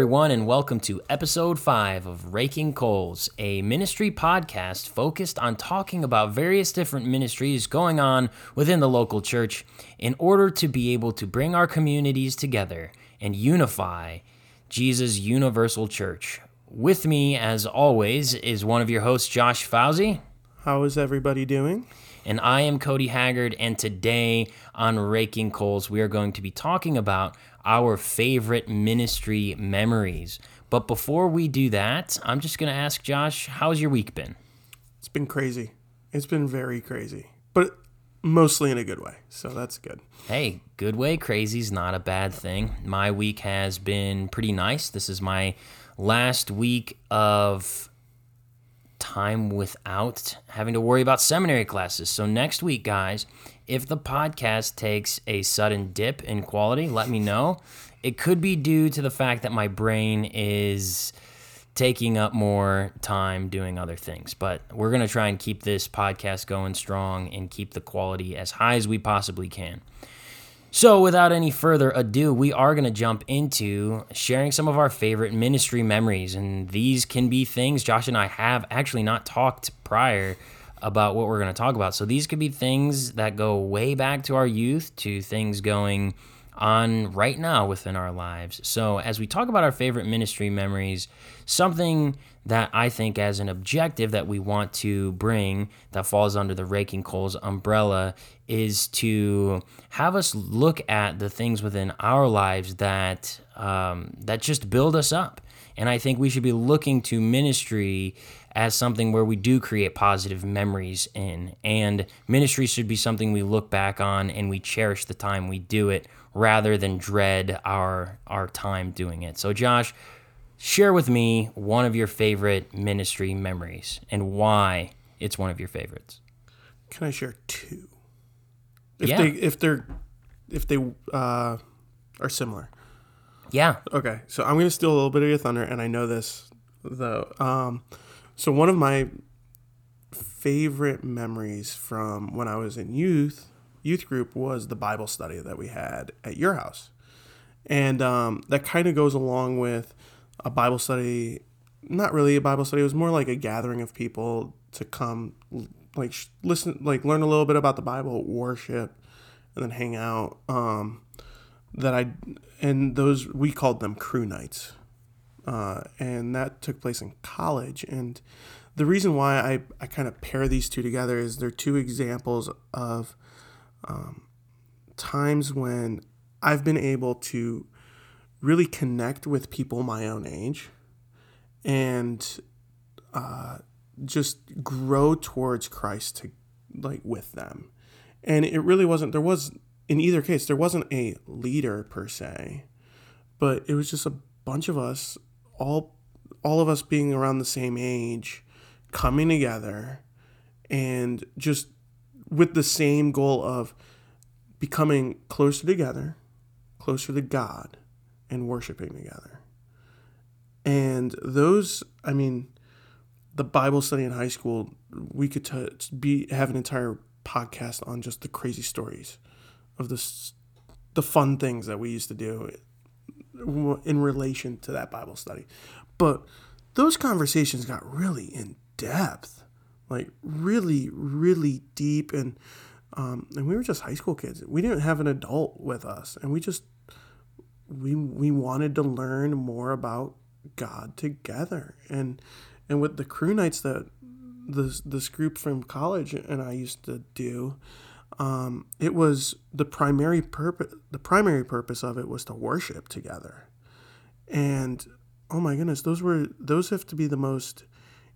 Everyone, and welcome to episode five of Raking Coals, a ministry podcast focused on talking about various different ministries going on within the local church in order to be able to bring our communities together and unify Jesus' universal church. With me, as always, is one of your hosts, Josh Fauzi. How is everybody doing? And I am Cody Haggard, and today on Raking Coals, we are going to be talking about our favorite ministry memories. But before we do that, I'm just going to ask Josh, how's your week been? It's been crazy. It's been very crazy, but mostly in a good way. So that's good. Hey, good way. Crazy's not a bad thing. My week has been pretty nice. This is my last week of time without having to worry about seminary classes. So, next week, guys, if the podcast takes a sudden dip in quality, let me know. It could be due to the fact that my brain is taking up more time doing other things. But we're going to try and keep this podcast going strong and keep the quality as high as we possibly can. So, without any further ado, we are going to jump into sharing some of our favorite ministry memories. And these can be things Josh and I have actually not talked prior about what we're going to talk about. So these could be things that go way back to our youth to things going on right now within our lives. So as we talk about our favorite ministry memories, something that I think as an objective that we want to bring that falls under the Raking Coals umbrella is to have us look at the things within our lives that um, that just build us up. And I think we should be looking to ministry as something where we do create positive memories in. And ministry should be something we look back on and we cherish the time we do it rather than dread our our time doing it. So Josh, share with me one of your favorite ministry memories and why it's one of your favorites. Can I share two? If Yeah. they if they're if they uh, are similar. Yeah. Okay, so I'm gonna steal a little bit of your thunder, and I know this though. Um, so one of my favorite memories from when I was in youth youth group was the Bible study that we had at your house, and um, that kind of goes along with a Bible study. Not really a Bible study; it was more like a gathering of people to come, like listen, like learn a little bit about the Bible, worship, and then hang out. Um, that I and those we called them crew nights, uh, and that took place in college. And the reason why I I kind of pair these two together is they're two examples of um, times when I've been able to really connect with people my own age, and uh, just grow towards Christ to like with them. And it really wasn't. There was in either case, there wasn't a leader per se, but it was just a bunch of us, all all of us being around the same age, coming together, and just with the same goal of becoming closer together, closer to God, and worshiping together. And those, I mean, the Bible study in high school, we could t- be have an entire podcast on just the crazy stories of this, the fun things that we used to do in relation to that Bible study. But those conversations got really in depth, like really, really deep, and um, and we were just high school kids. We didn't have an adult with us, and we just we we wanted to learn more about God together, and and with the crew nights that this this group from college and I used to do, um, it was the primary purpose. The primary purpose of it was to worship together, and oh my goodness, those were those have to be the most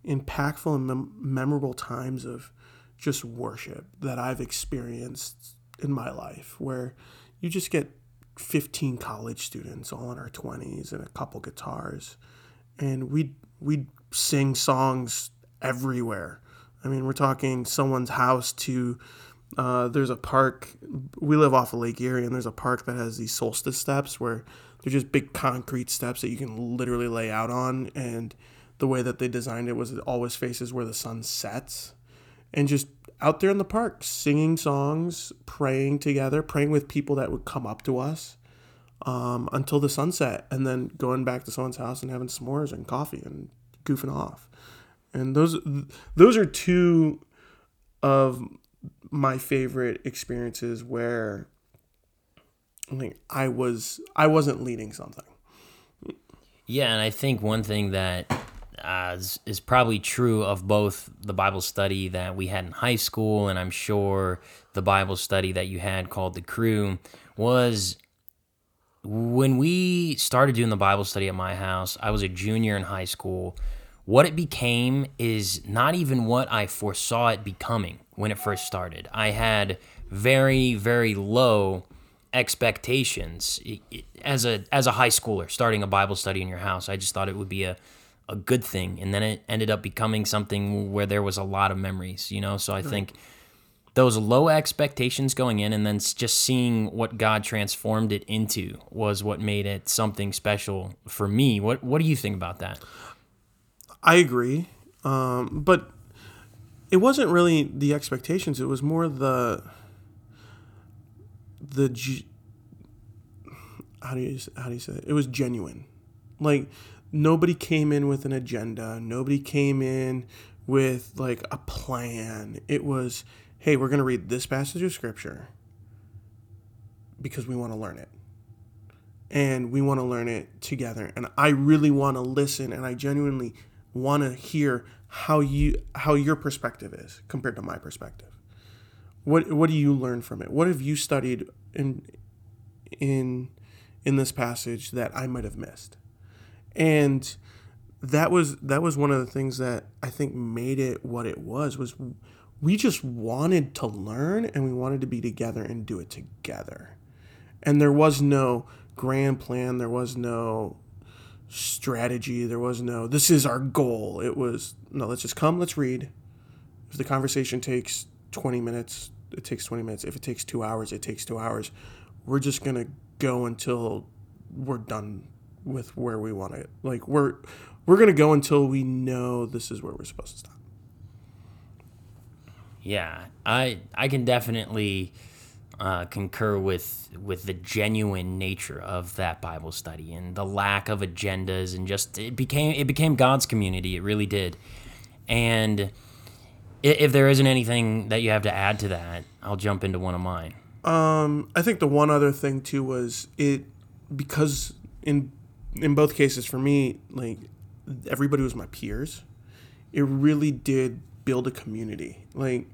impactful and mem- memorable times of just worship that I've experienced in my life, where you just get 15 college students all in our 20s and a couple guitars and we'd we'd sing songs everywhere i mean we're talking someone's house to uh, there's a park we live off of lake erie and there's a park that has these solstice steps where they're just big concrete steps that you can literally lay out on and the way that they designed it was it always faces where the sun sets and just out there in the park singing songs praying together praying with people that would come up to us um, until the sunset, and then going back to someone's house and having s'mores and coffee and goofing off. And those those are two of my favorite experiences where like I was I wasn't leading something. Yeah, and I think one thing that uh, is, is probably true of both the Bible study that we had in high school, and I'm sure the Bible study that you had called the Crew was when we started doing the Bible study at my house. I was a junior in high school. What it became is not even what I foresaw it becoming when it first started. I had very, very low expectations as a as a high schooler starting a Bible study in your house. I just thought it would be a a good thing, and then it ended up becoming something where there was a lot of memories. You know, so I think those low expectations going in, and then just seeing what God transformed it into was what made it something special for me. What What do you think about that? I agree, um, but it wasn't really the expectations. It was more the the how do you how do you say it? It was genuine. Like nobody came in with an agenda. Nobody came in with like a plan. It was, hey, we're to read this passage of scripture because we want to learn it. And we want to learn it together. And I really want to listen and I genuinely want to hear how you how your perspective is compared to my perspective. What what do you learn from it? What have you studied in in in this passage that I might have missed? And that was that was one of the things that I think made it what it was was we just wanted to learn and we wanted to be together and do it together. And there was no grand plan, there was no strategy, there was no this is our goal. It was no, let's just come, let's read. If the conversation takes 20 minutes, it takes 20 minutes. If it takes 2 hours, it takes 2 hours. We're just going to go until we're done with where we want it. Like we're we're going to go until we know this is where we're supposed to stop. Yeah, I I can definitely uh, concur with with the genuine nature of that Bible study and the lack of agendas and just it became it became God's community. It really did. And if there isn't anything that you have to add to that, I'll jump into one of mine. Um, I think the one other thing too was it because in in both cases for me, like everybody was my peers. It really did build a community. Like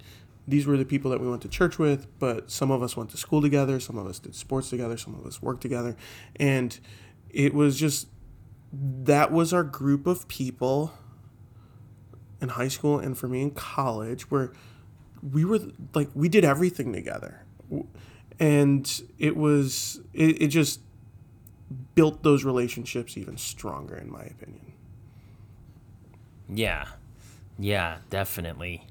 these were the people that we went to church with, but some of us went to school together, some of us did sports together, some of us worked together, and it was just that was our group of people in high school and for me in college where we were like we did everything together and it was it, it just built those relationships even stronger, in my opinion. Yeah, yeah, definitely.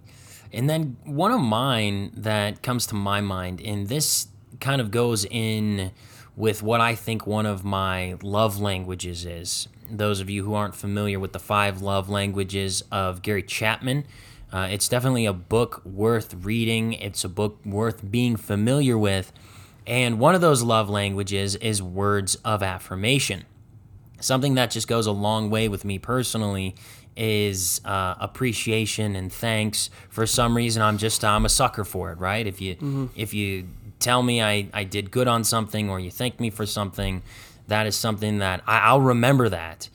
And then one of mine that comes to my mind, and this kind of goes in with what I think one of my love languages is. Those of you who aren't familiar with the five love languages of Gary Chapman, uh, it's definitely a book worth reading. It's a book worth being familiar with and one of those love languages is words of affirmation. Something that just goes a long way with me personally is uh, appreciation and thanks. For some reason, I'm just I'm a sucker for it, right? If you mm-hmm. if you tell me I, I did good on something or you thank me for something, that is something that I, I'll remember that.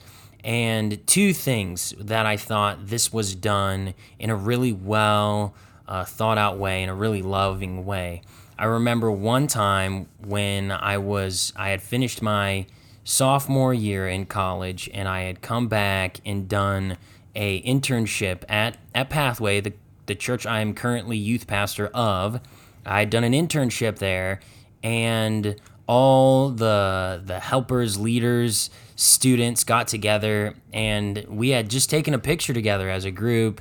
And two things that I thought this was done in a really well uh, thought out way, in a really loving way. I remember one time when I was I had finished my sophomore year in college and I had come back and done a internship at at Pathway, the the church I am currently youth pastor of. I had done an internship there and all the the helpers, leaders, students got together and we had just taken a picture together as a group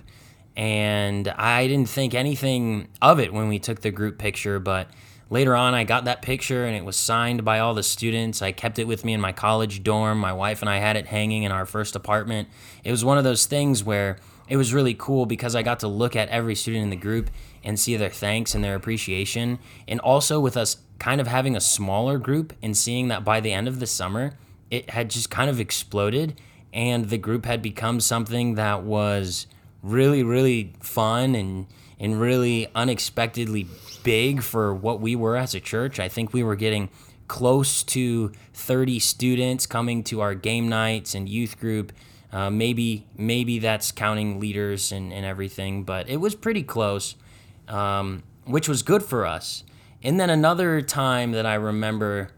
and I didn't think anything of it when we took the group picture, but later on I got that picture and it was signed by all the students. I kept it with me in my college dorm. My wife and I had it hanging in our first apartment. It was one of those things where it was really cool because I got to look at every student in the group and see their thanks and their appreciation. And also with us kind of having a smaller group and seeing that by the end of the summer, it had just kind of exploded and the group had become something that was really, really fun and, and really unexpectedly big for what we were as a church. I think we were getting close to 30 students coming to our game nights and youth group. Uh, maybe maybe that's counting leaders and, and everything, but it was pretty close, um, which was good for us. And then another time that I remember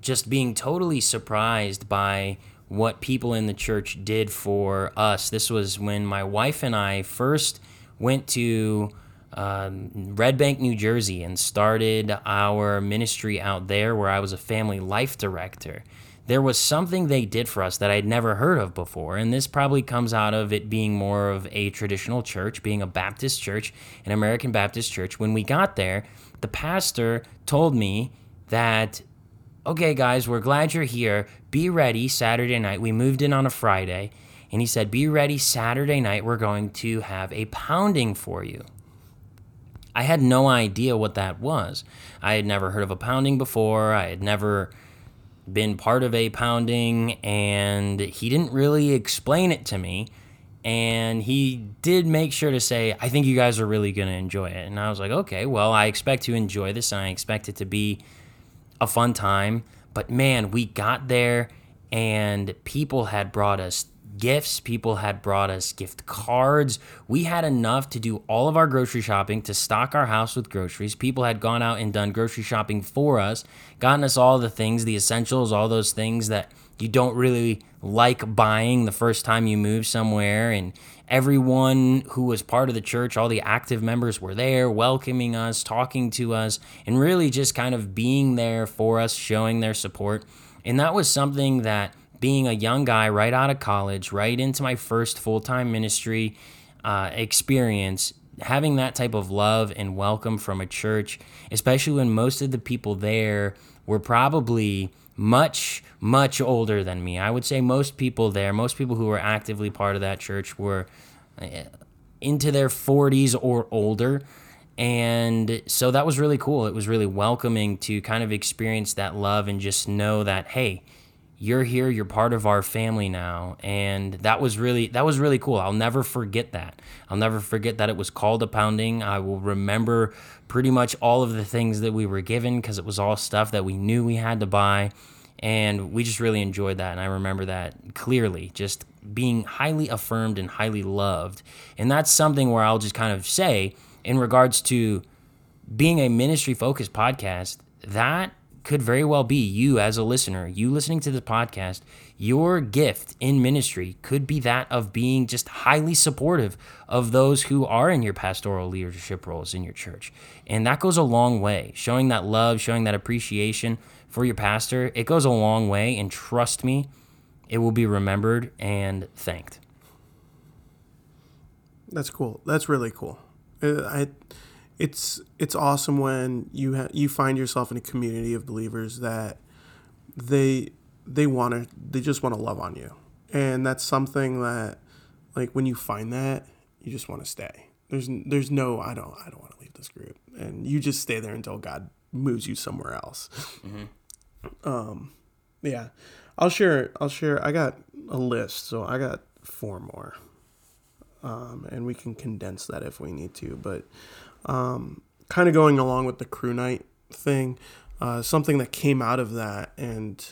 just being totally surprised by what people in the church did for us. This was when my wife and I first went to um, Red Bank, New Jersey, and started our ministry out there where I was a family life director. There was something they did for us that I'd never heard of before, and this probably comes out of it being more of a traditional church, being a Baptist church, an American Baptist church. When we got there, the pastor told me that, okay, guys, we're glad you're here. Be ready Saturday night. We moved in on a Friday, and he said, Be ready Saturday night. We're going to have a pounding for you. I had no idea what that was. I had never heard of a pounding before. I had never been part of a pounding, and he didn't really explain it to me. And he did make sure to say, I think you guys are really going to enjoy it. And I was like, okay, well, I expect to enjoy this, and I expect it to be a fun time. But man, we got there, and people had brought us gifts. People had brought us gift cards. We had enough to do all of our grocery shopping, to stock our house with groceries. People had gone out and done grocery shopping for us, gotten us all the things, the essentials, all those things that you don't really like buying the first time you move somewhere. And everyone who was part of the church, all the active members were there, welcoming us, talking to us, and really just kind of being there for us, showing their support. And that was something that being a young guy right out of college, right into my first full time ministry uh, experience, having that type of love and welcome from a church, especially when most of the people there were probably much, much older than me. I would say most people there, most people who were actively part of that church were uh, into their 40s or older. And so that was really cool. It was really welcoming to kind of experience that love and just know that, hey, you're here you're part of our family now. And that was really that was really cool. I'll never forget that. I'll never forget that it was called a pounding. I will remember pretty much all of the things that we were given because it was all stuff that we knew we had to buy. And we just really enjoyed that. And i remember that clearly just being highly affirmed and highly loved. And that's something where i'll just kind of say in regards to being a ministry focused podcast that could very well be you as a listener, you listening to this podcast, your gift in ministry could be that of being just highly supportive of those who are in your pastoral leadership roles in your church. And that goes a long way. Showing that love, showing that appreciation for your pastor, it goes a long way. And trust me, it will be remembered and thanked. That's cool. That's really cool. Uh, I it's it's awesome when you ha- you find yourself in a community of believers that they they want to they just want to love on you. And that's something that like when you find that you just want to stay. There's there's no i don't i don't want to leave this group. And you just stay there until god moves you somewhere else. Mm-hmm. um yeah. I'll share i'll share i got a list so i got four more. Um, and we can condense that if we need to but um, kind of going along with the crew night thing, uh, something that came out of that and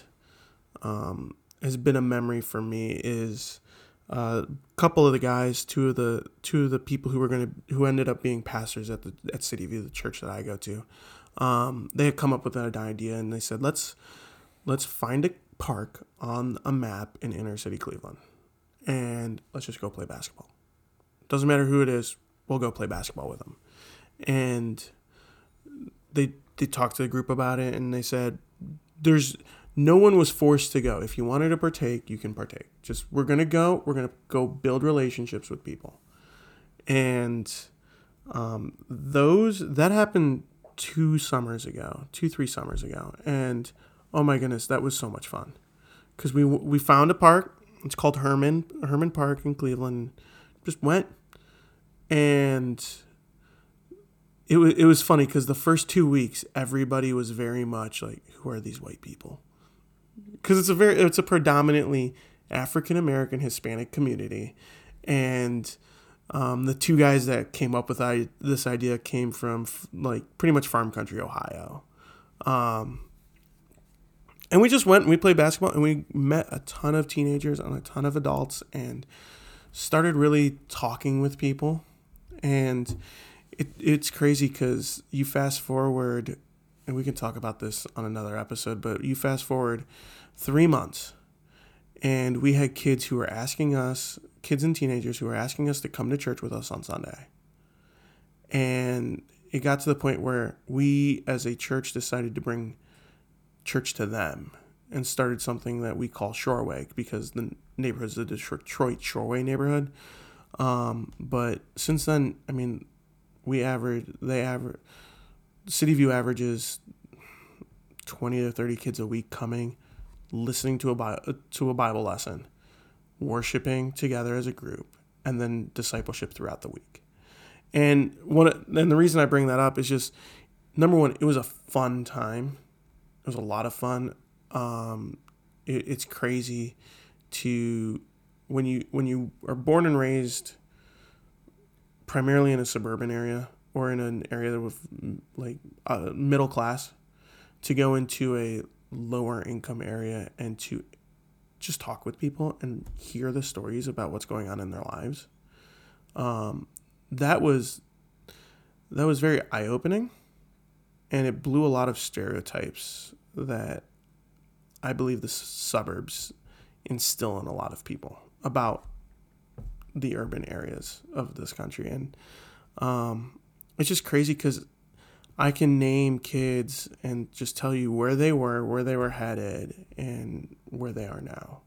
um, has been a memory for me is a uh, couple of the guys, two of the two of the people who were gonna who ended up being pastors at the at City View, the church that I go to. Um, they had come up with an idea and they said let's let's find a park on a map in inner city Cleveland and let's just go play basketball. Doesn't matter who it is, we'll go play basketball with them and they they talked to the group about it and they said there's no one was forced to go. If you wanted to partake you can partake. Just we're gonna go we're gonna go build relationships with people. And um, those that happened two summers ago two three summers ago and oh my goodness that was so much fun. Because we we found a park it's called herman herman park in cleveland just went and it was it was funny because the first two weeks everybody was very much like, who are these white people? Because it's a very it's a predominantly African American Hispanic community, and um, the two guys that came up with I, this idea came from f- like pretty much farm country Ohio. Um, and we just went and we played basketball and we met a ton of teenagers and a ton of adults and started really talking with people. And it, it's crazy because you fast forward, and we can talk about this on another episode, but you fast forward three months and we had kids who were asking us, kids and teenagers who were asking us to come to church with us on Sunday. And it got to the point where we as a church decided to bring church to them and started something that we call Shoreway because the neighborhood is the Detroit Shoreway neighborhood. Um, but since then, I mean, we average, they average, City View averages 20 to 30 kids a week coming listening to a to a Bible lesson, worshiping together as a group, and then discipleship throughout the week. And one and the reason I bring that up is just number one, it was a fun time. It was a lot of fun. Um, it, it's crazy to when you when you are born and raised primarily in a suburban area or in an area with like uh, middle class to go into a lower income area and to just talk with people and hear the stories about what's going on in their lives. Um, that was that was very eye opening, and it blew a lot of stereotypes that I believe the suburbs instill in a lot of people about the urban areas of this country, and um, it's just crazy because I can name kids and just tell you where they were, where they were headed, and where they are now.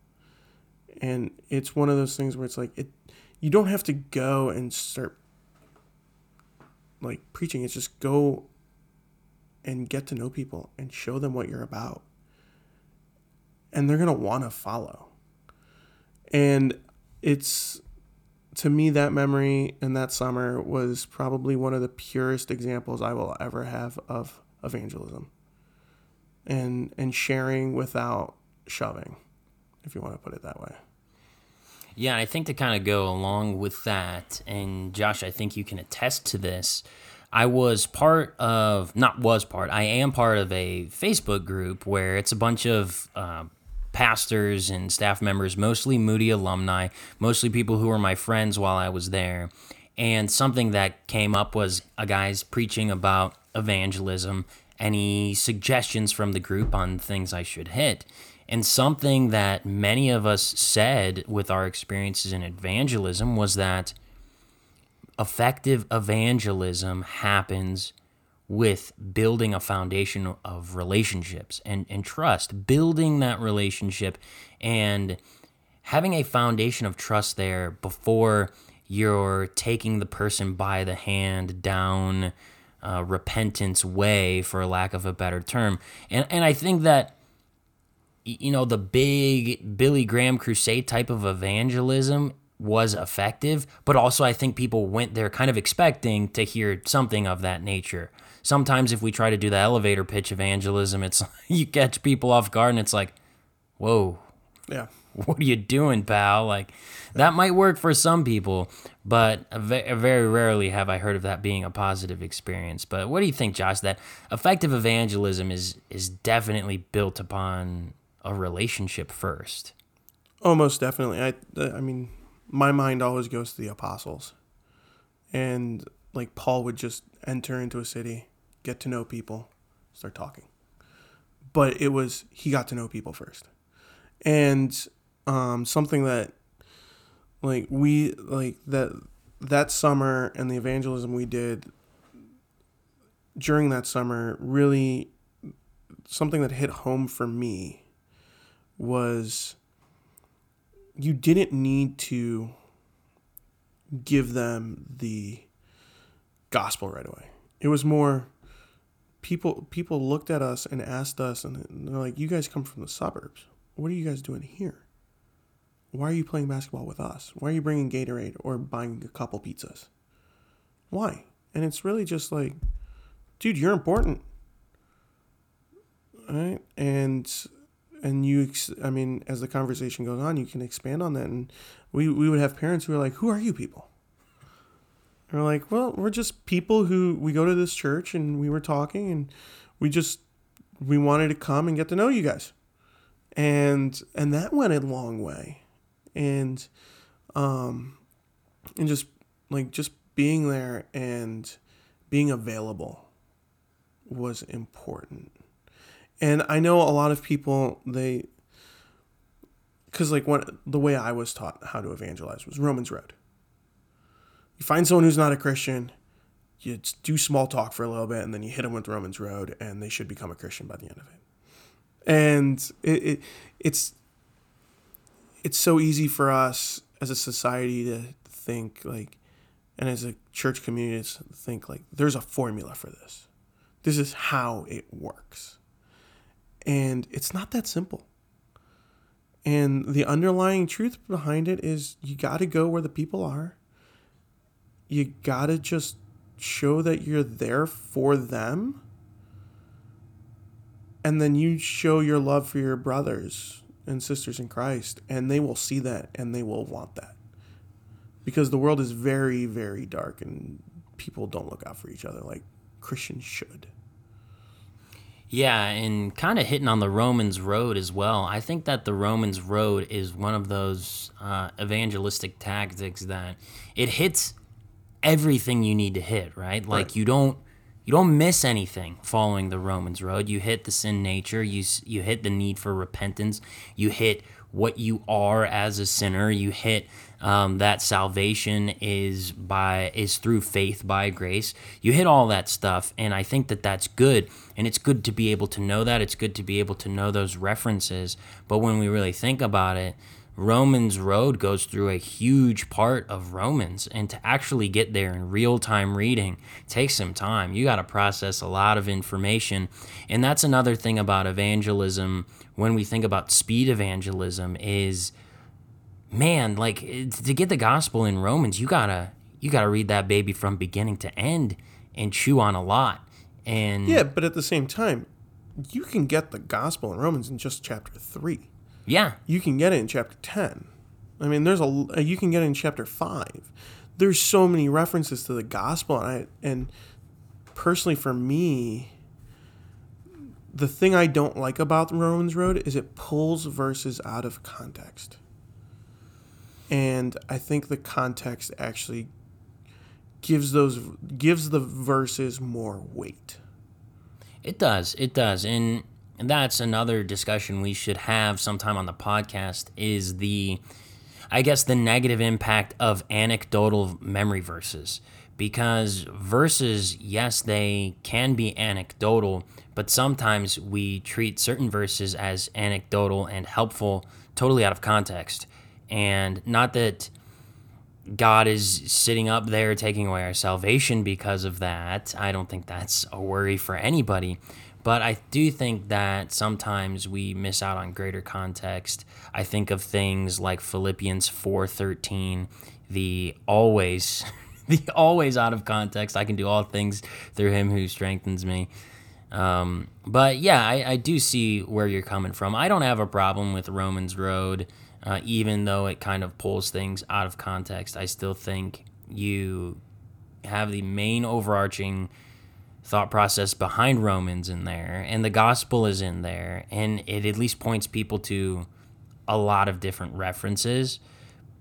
And it's one of those things where it's like it you don't have to go and start like preaching. It's just go and get to know people and show them what you're about. And they're going to want to follow. And it's to me, that memory and that summer was probably one of the purest examples I will ever have of evangelism and and sharing without shoving, if you want to put it that way. Yeah, I think to kind of go along with that, and Josh, I think you can attest to this. I was part of, not was part, I am part of a Facebook group where it's a bunch of uh, pastors and staff members, mostly Moody alumni, mostly people who were my friends while I was there. And something that came up was a guy's preaching about evangelism, any suggestions from the group on things I should hit. And something that many of us said with our experiences in evangelism was that effective evangelism happens with building a foundation of relationships and, and trust, building that relationship and having a foundation of trust there before you're taking the person by the hand down uh, repentance way, for lack of a better term. And, and I think that, you know, the big Billy Graham crusade type of evangelism was effective, but also I think people went there kind of expecting to hear something of that nature sometimes if we try to do the elevator pitch evangelism, it's you catch people off guard and it's like, whoa, yeah, what are you doing, pal? Like that might work for some people, but very rarely have I heard of that being a positive experience. But what do you think, Josh? That effective evangelism is is definitely built upon a relationship first. Oh, Almost definitely. I I mean, my mind always goes to the apostles, and like Paul would just enter into a city get to know people, start talking. But it was he got to know people first, and um, something that like we like that that summer and the evangelism we did during that summer really something that hit home for me was you didn't need to give them the gospel right away. It was more people people looked at us and asked us and they're like you guys come from the suburbs what are you guys doing here why are you playing basketball with us why are you bringing gatorade or buying a couple pizzas why and it's really just like dude, you're important. Right? And and you I mean, as the conversation goes on, you can expand on that and we we would have parents who are like, "Who are you people?" We're like, "Well, we're just people who we go to this church and we were talking and we just we wanted to come and get to know you guys." And and that went a long way. And um and just like just being there and being available was important. And I know a lot of people they cuz like when the way I was taught how to evangelize was Romans Road. You find someone who's not a Christian, you do small talk for a little bit and then you hit them with Romans Road and they should become a Christian by the end of it. And it, it it's it's so easy for us as a society to think like and as a church community to think like there's a formula for this. This is how it works. And it's not that simple. And the underlying truth behind it is you got to go where the people are you got to just show that you're there for them and then you show your love for your brothers and sisters in Christ, and they will see that and they will want that. Because the world is very, very dark, and people don't look out for each other like Christians should. Yeah, and kind of hitting on the Romans road as well. I think that the Romans road is one of those uh, evangelistic tactics that it hits everything you need to hit, right? Like Right. you don't you don't miss anything following the Romans road. You hit the sin nature, you you hit the need for repentance, you hit what you are as a sinner, you hit um, that salvation is by is through faith by grace. You hit all that stuff, and I think that that's good, and it's good to be able to know that. It's good to be able to know those references. But when we really think about it, Romans Road goes through a huge part of Romans, and to actually get there in real time reading takes some time. You got to process a lot of information, and that's another thing about evangelism. When we think about speed evangelism, is man, like to get the gospel in Romans, you gotta you gotta read that baby from beginning to end and chew on a lot. And Yeah, but at the same time, you can get the gospel in Romans in just chapter 3. Yeah, You can get it in chapter 10. I mean, there's a uh, you can get it in chapter 5. There's so many references to the gospel and I and personally for me the thing I don't like about the Romans Road is it pulls verses out of context. And I think the context actually gives those gives the verses more weight. It does. It does. And that's another discussion we should have sometime on the podcast is the I guess the negative impact of anecdotal memory verses. Because verses, yes, they can be anecdotal, but sometimes we treat certain verses as anecdotal and helpful totally out of context. And not that God is sitting up there taking away our salvation because of that. I don't think that's a worry for anybody. But I do think that sometimes we miss out on greater context. I think of things like Philippians 4:13, the always the always out of context. I can do all things through him who strengthens me. Um, but yeah, I, I do see where you're coming from. I don't have a problem with Romans Road, uh, even though it kind of pulls things out of context. I still think you have the main overarching thought process behind Romans in there, and the gospel is in there, and it at least points people to a lot of different references.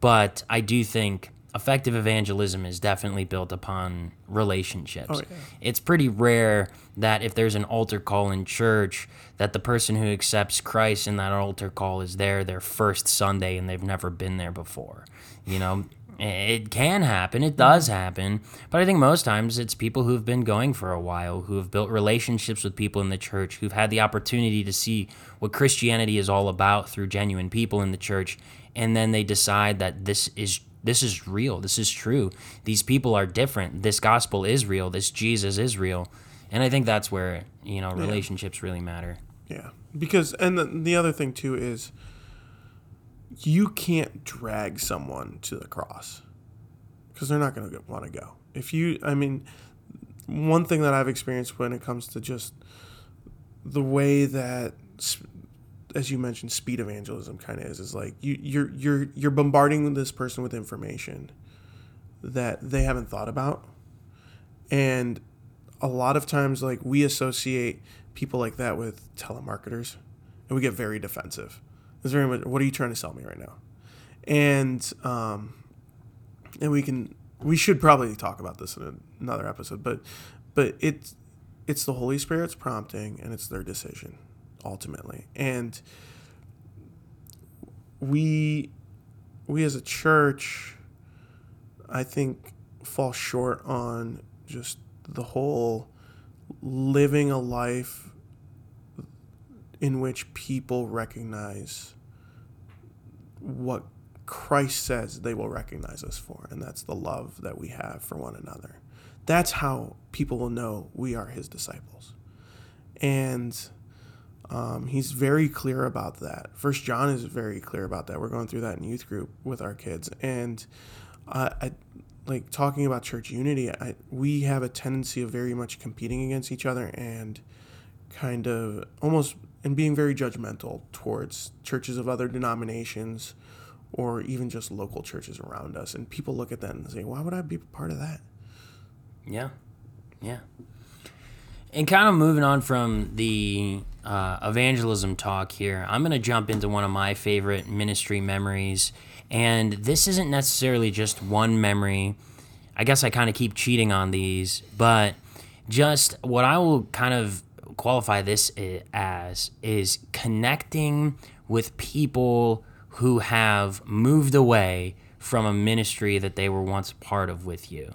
But I do think effective evangelism is definitely built upon relationships. Oh, yeah. It's pretty rare that if there's an altar call in church, that the person who accepts Christ in that altar call is there their first Sunday and they've never been there before. You know, it can happen, it does happen, but I think most times it's people who've been going for a while, who have built relationships with people in the church, who've had the opportunity to see what Christianity is all about through genuine people in the church, and then they decide that this is this is real, this is true. These people are different. This gospel is real. This Jesus is real. And I think that's where, you know, relationships really matter. Yeah, because and the, the other thing too is you can't drag someone to the cross because they're not going to want to go. If you, I mean, one thing that I've experienced when it comes to just the way that as you mentioned speed evangelism kind of is is like you you're you're you're bombarding this person with information that they haven't thought about and a lot of times like we associate people like that with telemarketers and we get very defensive it's very much what are you trying to sell me right now? And um and we can we should probably talk about this in another episode but but it's it's the holy spirit's prompting and it's their decision ultimately. And we we as a church i think fall short on just the whole living a life in which people recognize what Christ says they will recognize us for, and that's the love that we have for one another. That's how people will know we are his disciples. And um, he's very clear about that. First John is very clear about that. We're going through that in youth group with our kids. And uh, I like talking about church unity, I, we have a tendency of very much competing against each other and kind of almost and being very judgmental towards churches of other denominations or even just local churches around us. And people look at that and say, why would I be part of that? Yeah. Yeah. And kind of moving on from the uh, evangelism talk here, I'm going to jump into one of my favorite ministry memories. And this isn't necessarily just one memory. I guess I kind of keep cheating on these, but just what I will kind of qualify this as is connecting with people who have moved away from a ministry that they were once part of with you.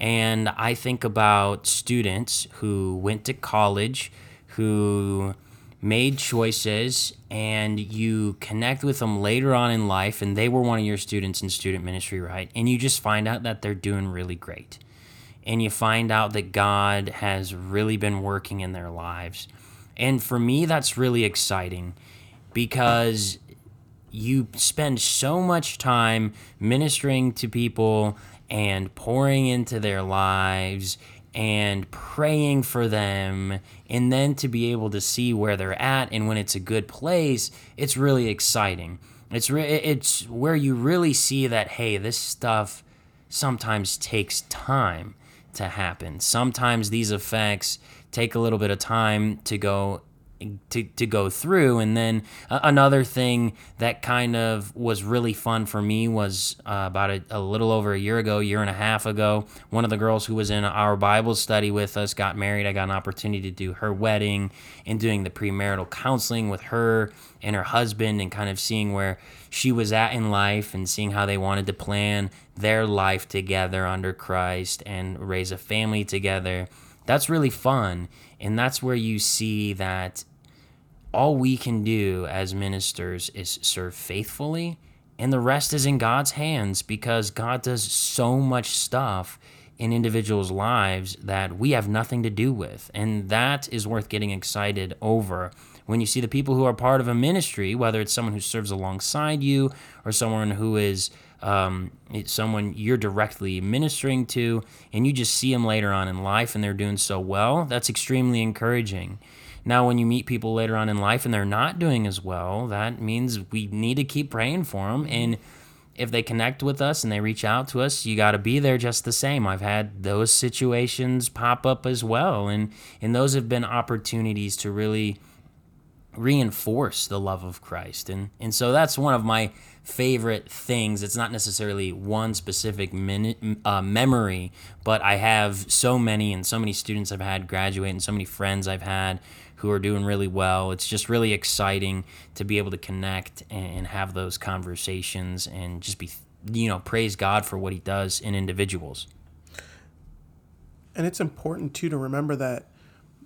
And I think about students who went to college, who made choices, and you connect with them later on in life, and they were one of your students in student ministry, right? And you just find out that they're doing really great. And you find out that God has really been working in their lives. And for me, that's really exciting because you spend so much time ministering to people and pouring into their lives and praying for them and then to be able to see where they're at and when it's a good place it's really exciting it's re- it's where you really see that hey this stuff sometimes takes time to happen. Sometimes these effects take a little bit of time to go to, to go through. And then uh, another thing that kind of was really fun for me was uh, about a, a, little over a year ago, year and a half ago, one of the girls who was in our Bible study with us got married. I got an opportunity to do her wedding and doing the premarital counseling with her and her husband and kind of seeing where she was at in life and seeing how they wanted to plan their life together under Christ and raise a family together. That's really fun. And that's where you see that all we can do as ministers is serve faithfully, and the rest is in God's hands because God does so much stuff in individuals' lives that we have nothing to do with. And that is worth getting excited over when you see the people who are part of a ministry, whether it's someone who serves alongside you or someone who is um, someone you're directly ministering to, and you just see them later on in life and they're doing so well, that's extremely encouraging. Now, when you meet people later on in life and they're not doing as well, that means we need to keep praying for them. And if they connect with us and they reach out to us, you got to be there just the same. I've had those situations pop up as well. And, and those have been opportunities to really reinforce the love of Christ. And, and so that's one of my favorite things. It's not necessarily one specific min- uh, memory, but I have so many and so many students I've had graduate and so many friends I've had who are doing really well. It's just really exciting to be able to connect and have those conversations and just be, you know, praise God for what He does in individuals. And it's important too to remember that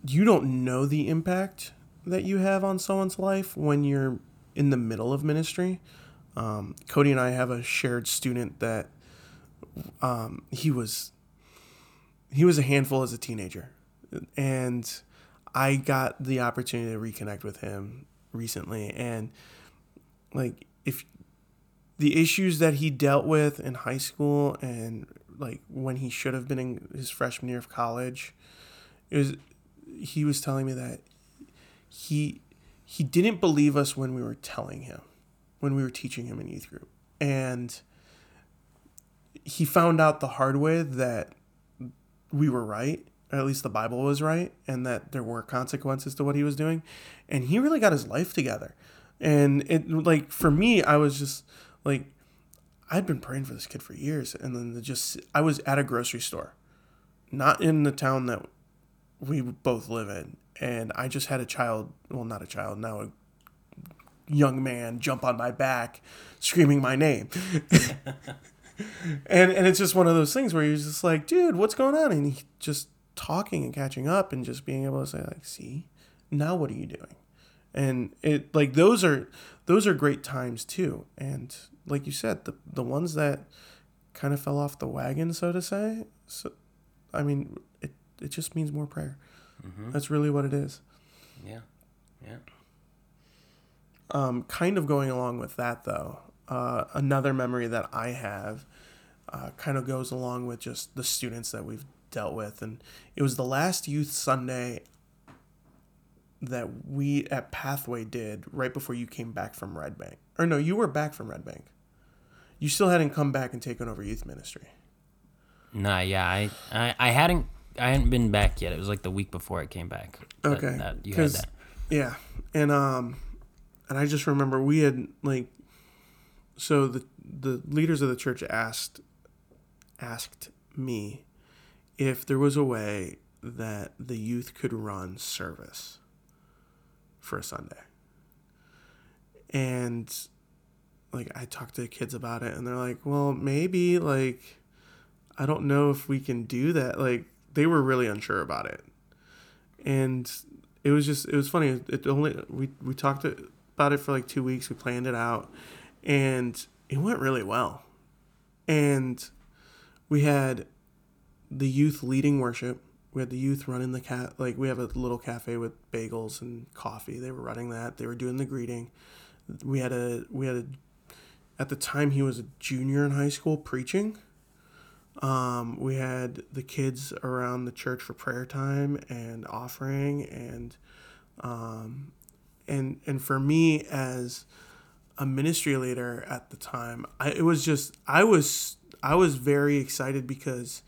you don't know the impact that you have on someone's life when you're in the middle of ministry. Um, Cody and I have a shared student that um, he was he was a handful as a teenager, and I got the opportunity to reconnect with him recently, and like if the issues that he dealt with in high school and like when he should have been in his freshman year of college. It was he was telling me that he he didn't believe us when we were telling him when we were teaching him in youth group and he found out the hard way that we were right or at least the bible was right and that there were consequences to what he was doing. And he really got his life together. And it like for me i was just like i'd been praying for this kid for years. And then just i was at a grocery store not in the town that we both live in. And i just had a child well not a child now a young man jump on my back screaming my name. And and it's just one of those things where you're just like dude what's going on? And he just talking and catching up and just being able to say like see now what are you doing and it like those are those are great times too and like you said the the ones that kind of fell off the wagon so to say so i mean it it just means more prayer Mm-hmm. that's really what it is Yeah. Yeah. um, kind of going along with that though uh, another memory that i have uh, kind of goes along with just the students that we've dealt with and it was the last youth sunday that we at pathway did right before you came back from red bank or no you were back from red bank you still hadn't come back and taken over youth ministry Nah, yeah, I, I, I hadn't, I hadn't been back yet. It was like the week before I came back. Okay, that, you had that. Yeah, and um, and I just remember we had like, so the the leaders of the church asked asked me if there was a way that the youth could run service for a Sunday, and like I talked to the kids about it, and they're like, well, maybe like, I don't know if we can do that. Like they were really unsure about it, and it was just it was funny. It only we we talked about it for like two weeks. We planned it out, and it went really well. And we had the youth leading worship. We had the youth running the cat like we have a little cafe with bagels and coffee. They were running that. They were doing the greeting. We had a we had a at the time he was a junior in high school preaching. Um, we had the kids around the church for prayer time and offering and um, and and for me as a ministry leader at the time, I, it was just I was I was very excited because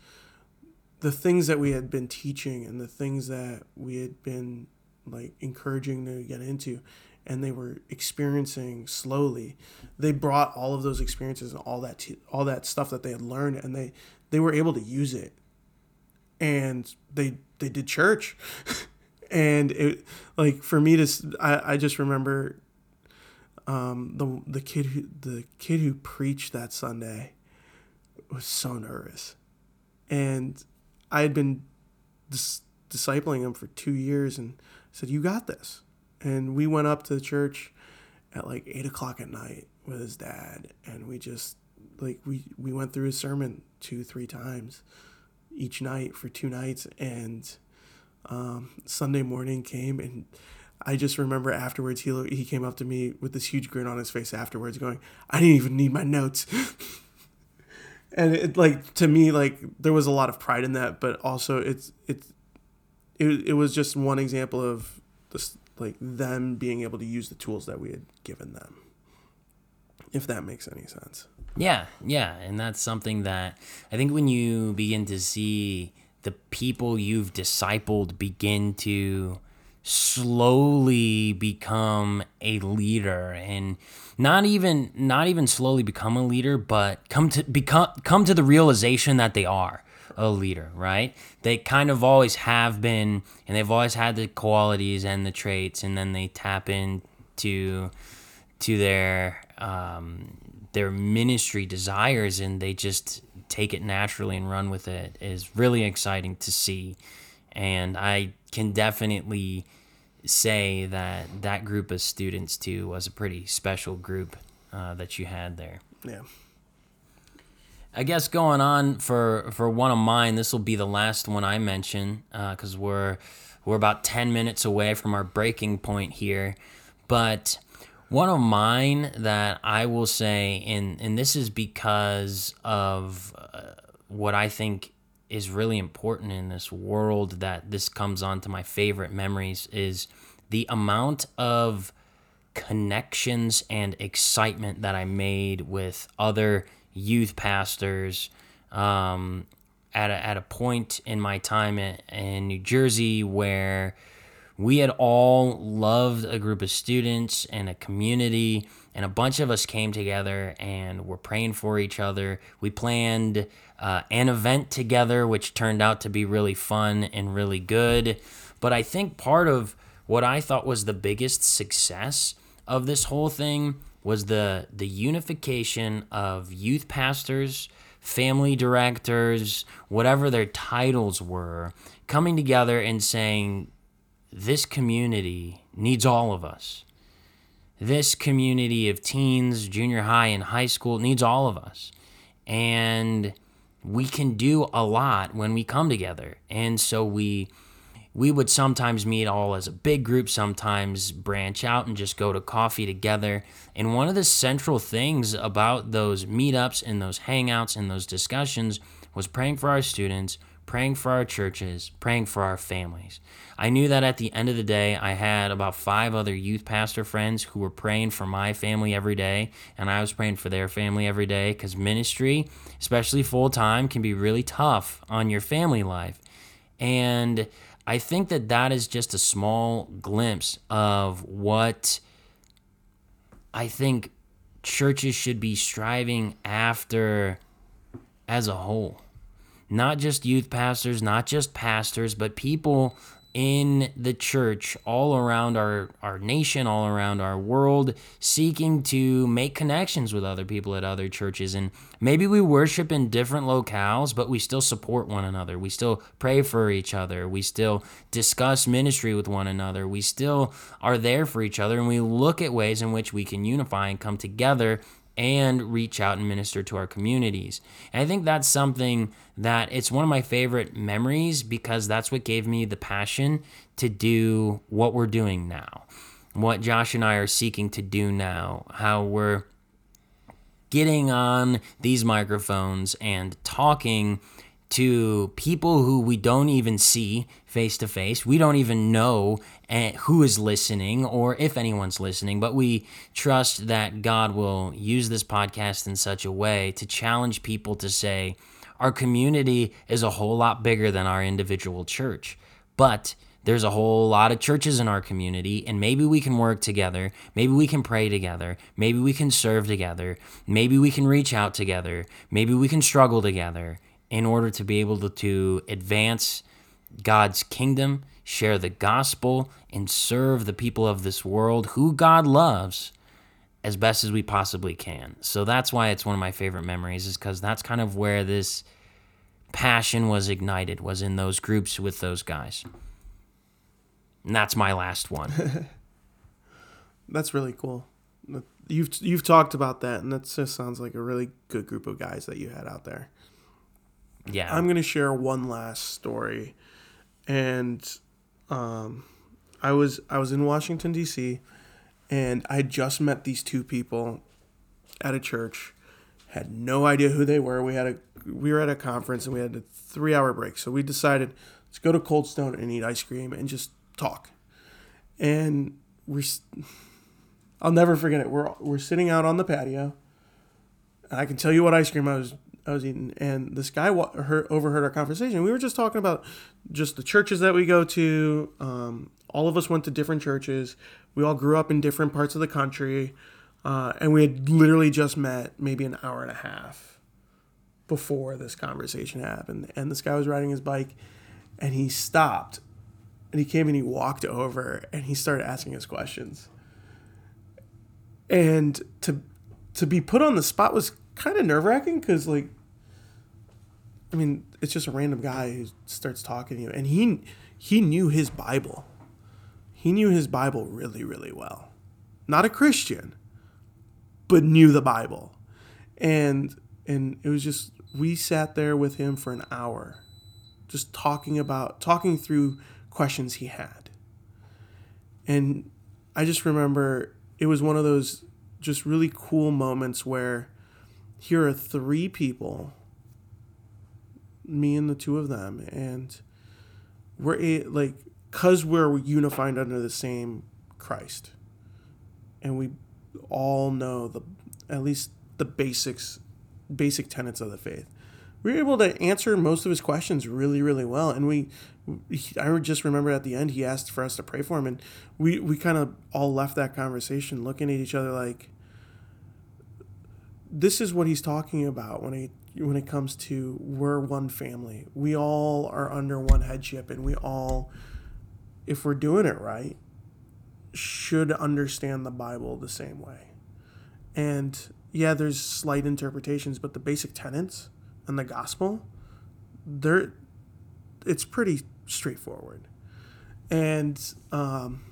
the things that we had been teaching and the things that we had been like encouraging to get into and they were experiencing slowly they brought all of those experiences and all that t- all that stuff that they had learned and they they were able to use it. And they they did church. And it like for me to i, I just remember um the the kid who the kid who preached that sunday was so nervous. And i had been dis- discipling him for two years and said you got this. And we went up to the church at like eight o'clock at night with his dad and we just like we we went through his sermon two three times each night for two nights. And um, sunday morning came and i just remember afterwards he, he came up to me with this huge grin on his face afterwards going i didn't even need my notes and it like to me like there was a lot of pride in that but also it's it's it, it was just one example of this like them being able to use the tools that we had given them if that makes any sense. Yeah, yeah, and that's something that I think when you begin to see the people you've discipled begin to slowly become a leader and not even not even slowly become a leader but come to become come to the realization that they are a leader right? They kind of always have been and they've always had the qualities and the traits and then they tap into to their um, their ministry desires and they just take it naturally and run with it is really exciting to see. And i can definitely say that that group of students too was a pretty special group uh, that you had there yeah I guess going on for for one of mine, this will be the last one I mention because we're we're about ten minutes away from our breaking point here. But one of mine that I will say, and and this is because of uh, what I think is really important in this world that this comes on to my favorite memories is the amount of connections and excitement that I made with other youth pastors um, at, a, at a point in my time in, in New Jersey where we had all loved a group of students and a community and a bunch of us came together and were praying for each other. We planned uh, an event together which turned out to be really fun and really good but i think part of what i thought was the biggest success of this whole thing was the the unification of youth pastors family directors whatever their titles were coming together and saying this community needs all of us. This community of teens, junior high, and high school needs all of us. And we can do a lot when we come together. And so we we would sometimes meet all as a big group, sometimes branch out and just go to coffee together. And one of the central things about those meetups and those hangouts and those discussions was praying for our students, praying for our churches, praying for our families. I knew that at the end of the day, I had about five other youth pastor friends who were praying for my family every day, and I was praying for their family every day because ministry, especially full time, can be really tough on your family life. And I think that that is just a small glimpse of what I think churches should be striving after as a whole. Not just youth pastors, not just pastors, but people in the church all around our, our nation, all around our world, seeking to make connections with other people at other churches. And maybe we worship in different locales, but we still support one another. We still pray for each other. We still discuss ministry with one another. We still are there for each other. And we look at ways in which we can unify and come together and reach out and minister to our communities. And I think that's something that it's one of my favorite memories because that's what gave me the passion to do what we're doing now. What Josh and I are seeking to do now, how we're getting on these microphones and talking to people who we don't even see face to face. We don't even know eh, who is listening or if anyone's listening, but we trust that God will use this podcast in such a way to challenge people to say, our community is a whole lot bigger than our individual church. But there's a whole lot of churches in our community, and maybe we can work together. Maybe we can pray together. Maybe we can serve together. Maybe we can reach out together. Maybe we can struggle together in order to be able to, to advance God's kingdom, share the gospel, and serve the people of this world who God loves as best as we possibly can. So that's why it's one of my favorite memories, is because that's kind of where this passion was ignited, was in those groups with those guys. And that's my last one. that's really cool. You've you've talked about that, and that just sounds like a really good group of guys that you had out there. Yeah. I'm going to share one last story. And um, I was I was in Washington D.C. and I just met these two people at a church. Had no idea who they were. We had a we were at a conference and we had a 3-hour break. So we decided let's go to Cold Stone and eat ice cream and just talk. And we're I'll never forget it. We're we're sitting out on the patio. And I can tell you what ice cream I was I was eating, and this guy heard, overheard our conversation. We were just talking about just the churches that we go to. Um, all of us went to different churches. We all grew up in different parts of the country, uh, and we had literally just met maybe an hour and a half before this conversation happened. And this guy was riding his bike, and he stopped, and he came and he walked over, and he started asking us questions. And to to be put on the spot was kind of nerve wracking because like I mean, it's just a random guy who starts talking to you, and he he knew his Bible. He knew his Bible really, really well. Not a Christian, but knew the Bible, and and it was just we sat there with him for an hour, just talking about talking through questions he had, and I just remember it was one of those just really cool moments where here are three people me and the two of them, and we're a, like, cause we're unified under the same Christ, and we all know the at least the basics, basic tenets of the faith. We were able to answer most of his questions really, really well, and we. I just remember at the end he asked for us to pray for him, and we we kind of all left that conversation looking at each other like, this is what he's talking about when he when it comes to we're one family. We all are under one headship and we all if we're doing it right should understand the Bible the same way. And yeah, there's slight interpretations, but the basic tenets and the gospel, they're it's pretty straightforward. And um,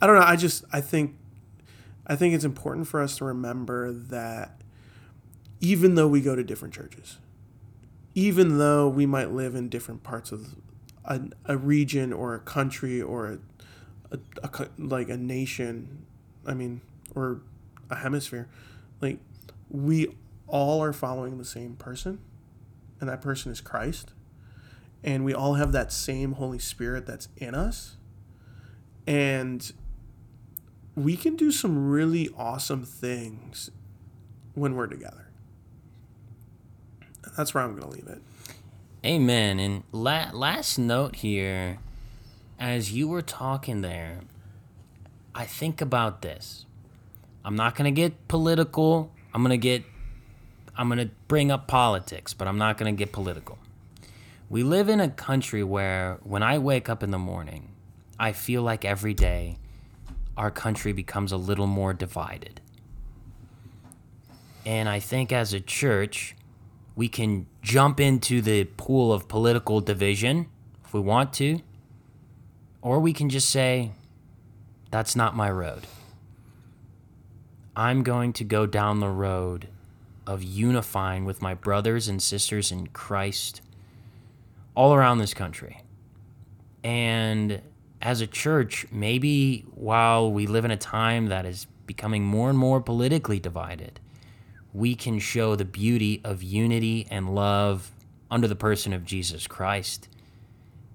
I don't know, I just I think I think it's important for us to remember that even though we go to different churches, even though we might live in different parts of a, a region or a country or a, a, a like a nation, I mean, or a hemisphere, like we all are following the same person, and that person is Christ, and we all have that same Holy Spirit that's in us, and we can do some really awesome things when we're together that's where I'm going to leave it. Amen. And la- last note here, as you were talking there, I think about this. I'm not going to get political. I'm going to get, I'm going to bring up politics, but I'm not going to get political. We live in a country where when I wake up in the morning, I feel like every day our country becomes a little more divided. And I think as a church, we can jump into the pool of political division if we want to, or we can just say, that's not my road. I'm going to go down the road of unifying with my brothers and sisters in Christ all around this country. And as a church, maybe while we live in a time that is becoming more and more politically divided, we can show the beauty of unity and love under the person of Jesus Christ.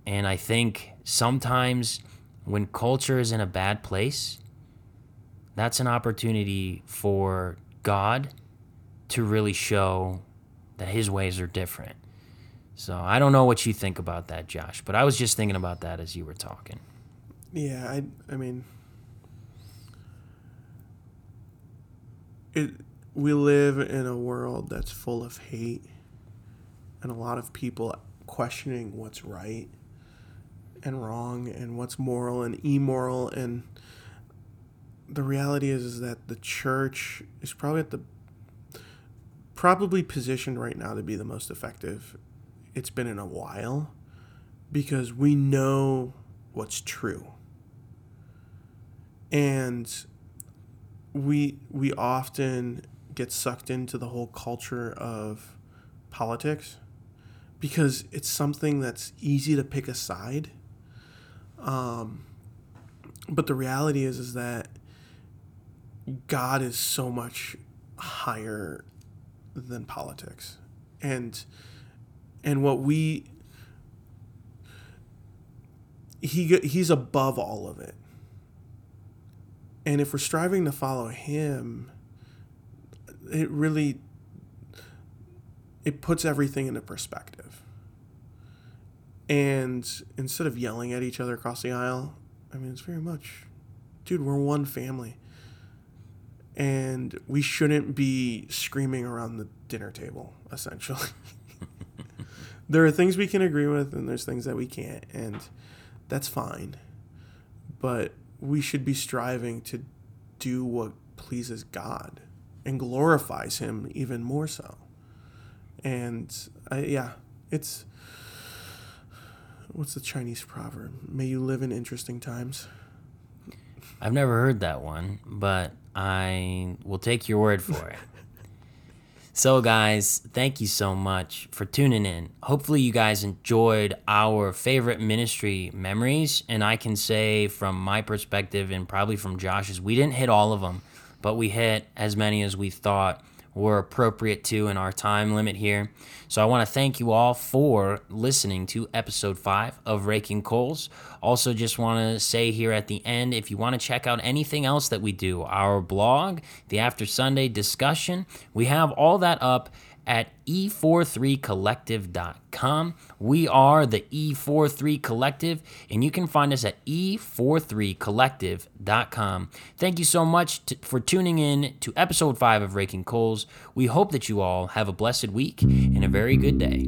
And I think sometimes when culture is in a bad place, that's an opportunity for God to really show that his ways are different. So I don't know what you think about that, Josh, but I was just thinking about that as you were talking. Yeah, I I mean it we live in a world that's full of hate and a lot of people questioning what's right and wrong and what's moral and immoral. And the reality is, is that the church is probably at the probably positioned right now to be the most effective. It's been in a while because we know what's true. And we we often get sucked into the whole culture of politics because it's something that's easy to pick a side. Um, but the reality is is that God is so much higher than politics, and and what we he he's above all of it. And if we're striving to follow him, it really it puts everything into perspective. And instead of yelling at each other across the aisle, I mean, it's very much, dude, we're one family. And we shouldn't be screaming around the dinner table, essentially. there are things we can agree with, and there's things that we can't, and that's fine. But we should be striving to do what pleases God and glorifies him even more so. And uh, yeah, it's what's the Chinese proverb? May you live in interesting times. I've never heard that one, but I will take your word for it. so, guys, thank you so much for tuning in. Hopefully, you guys enjoyed our favorite ministry memories. And I can say, from my perspective, and probably from Josh's, we didn't hit all of them but we hit as many as we thought were appropriate to in our time limit here. So I want to thank you all for listening to episode five of Raking Coals. Also, just want to say here at the end if you want to check out anything else that we do, our blog, the After Sunday discussion, we have all that up at e43collective.com. We are the E43 Collective, and you can find us at e43collective.com. Thank you so much t- for tuning in to episode 5 of Raking Coals. We hope that you all have a blessed week and a very good day.